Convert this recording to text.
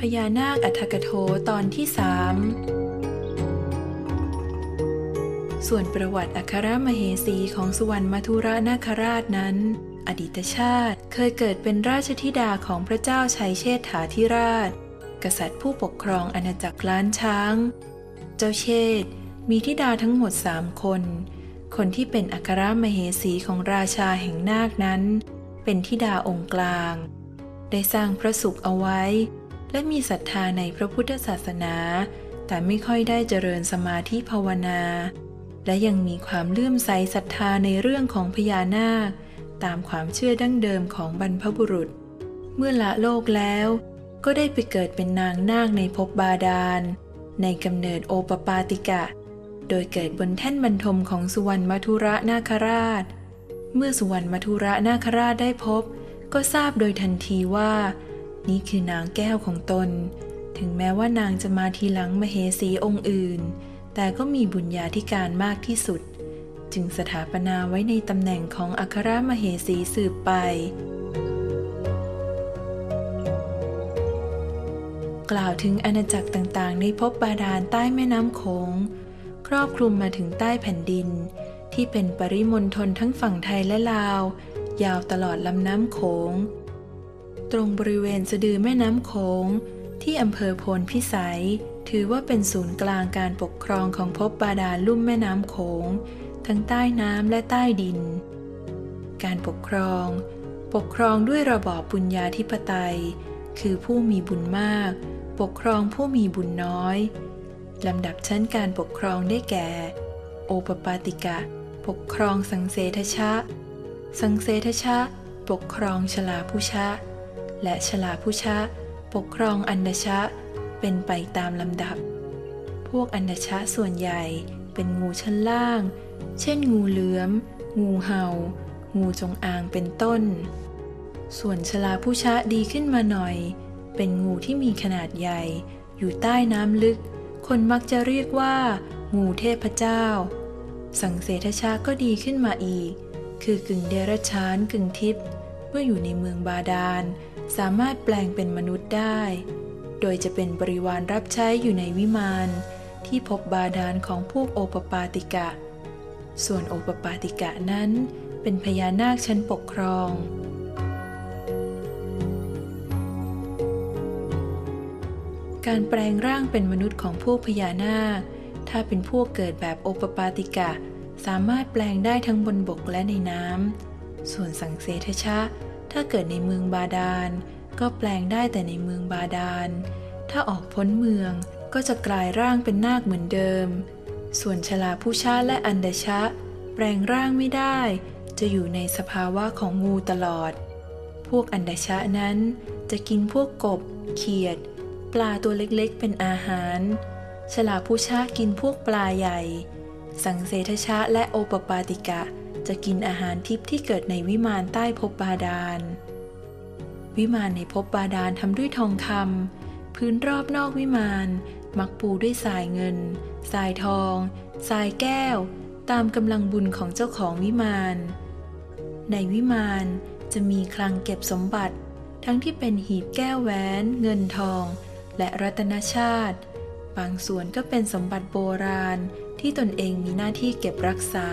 พญานาคอัฏกโถตอนที่สามส่วนประวัติอัครมเหสีของสุวรรณมัทุระนาคราชนั้น อดีตชาติเคยเกิดเป็นราชธิดาของพระเจ้าชัยเชษฐาธิราช กษัตริย์ผู้ปกครองอาณาจักรล้านช้าง เจ้าเชษมีธิดาทั้งหมดสามคน คนที่เป็นอัครมเหสีของราชาแห่งนาคนั้น เป็นธิดาองค์กลาง ได้สร้างพระสุขเอาไว้ และมีศรัทธาในพระพุทธศาสนา แต่ไม่ค่อยได้เจริญสมาธิภาวนา และยังมีความเลื่อมใสศรัทธาในเรื่องของพญานาค ตามความเชื่อดั้งเดิมของบรรพบุรุษ เมื่อละโลกแล้ว ก็ได้ไปเกิดเป็นนางนาคในภพบาดาล ในกำเนิดโอปปาติกะ โดยเกิดบนแท่นบรรทมของสุวรรณมัทุระนาคราช เมื่อสุวรรณมัทุระนาคราชได้พบ ก็ทราบโดยทันทีว่า นี่คือนางแก้วของตน ถึงแม้ว่านางจะมาทีหลังมเหสีองค์อื่น แต่ก็มีบุญญาธิการมากที่สุด จึงสถาปนาไว้ในตำแหน่งของอัครมเหสีสืบไป กล่าวถึงอาณาจักรต่างๆ ในภพบาดาลใต้แม่น้ำโขง ครอบคลุมมาถึงใต้แผ่นดิน ที่เป็นปริมณฑลทั้งฝั่งไทยและลาว ยาวตลอดลำน้ำโขง ตรงบริเวณสะดือแม่น้ำโขงที่อำเภอโพนพิสัย ถือว่าเป็นศูนย์กลางการปกครองของภพบาดาลลุ่มแม่น้ำโขง ทั้งใต้น้ำและใต้ดิน การปกครอง ปกครองด้วยระบอบบุญญาธิปไตย คือผู้มีบุญมาก ปกครองผู้มีบุญน้อยลำดับชั้นการปกครองได้แก่ โอปปาติกะ ปกครองสังเสทชะ สังเสทชะ ปกครองชลาผู้ชะ และชลาผู้ชะ ปกครองอันชะ เป็นไปตามลำดับ พวกอันชะส่วนใหญ่เป็นงูชั้นล่าง เช่นงูเหลือม งูเห่า งูจงอางเป็นต้น ส่วนชลาผู้ชะดีขึ้นมาหน่อย เป็นงูที่มีขนาดใหญ่ อยู่ใต้น้ำลึก คนมักจะเรียกว่า งูเทพเจ้า สังเสทชาก็ดีขึ้นมาอีก คือกึ่งเดรัจฉานกึ่งทิพย์เมื่ออยู่ในเมืองบาดาล สามารถแปลงเป็นมนุษย์ได้ โดยจะเป็นบริวารรับใช้อยู่ในวิมานที่พบบาดาลของพวกโอปปาติกะ ส่วนโอปปาติกะนั้นเป็นพญานาคชั้นปกครอง การแปลงร่างเป็นมนุษย์ของพวกพญานาค ถ้าเป็นพวกเกิดแบบโอปปาติกะ สามารถแปลงได้ทั้งบนบกและในน้ำ ส่วนสังเสทชะ ถ้าเกิดในเมืองบาดาล ก็แปลงได้แต่ในเมืองบาดาล ถ้าออกพ้นเมืองก็จะกลายร่างเป็นนาคเหมือนเดิม ส่วนชลาผู้ชาและอันดชะ แปลงร่างไม่ได้ จะอยู่ในสภาวะของงูตลอด พวกอันดชะนั้นจะกินพวกกบ เขียด ปลาตัวเล็กๆ เป็นอาหาร ฉลาผู้ชากินพวกปลาใหญ่ สังเสทชะและโอปปาติกะ จะกินอาหารทิพย์ที่เกิดในวิมานใต้ภพบาดาล วิมานในภพบาดาลทำด้วยทองคำพื้นรอบนอกวิมานมักปูด้วยทรายเงินทรายทองทรายแก้ว ตามกำลังบุญของเจ้าของวิมาน ในวิมานจะมีคลังเก็บสมบัติ ทั้งที่เป็นหีบแก้วแหวน เงินทอง และรัตนชาติ บางส่วนก็เป็นสมบัติโบราณที่ตนเองมีหน้าที่เก็บรักษา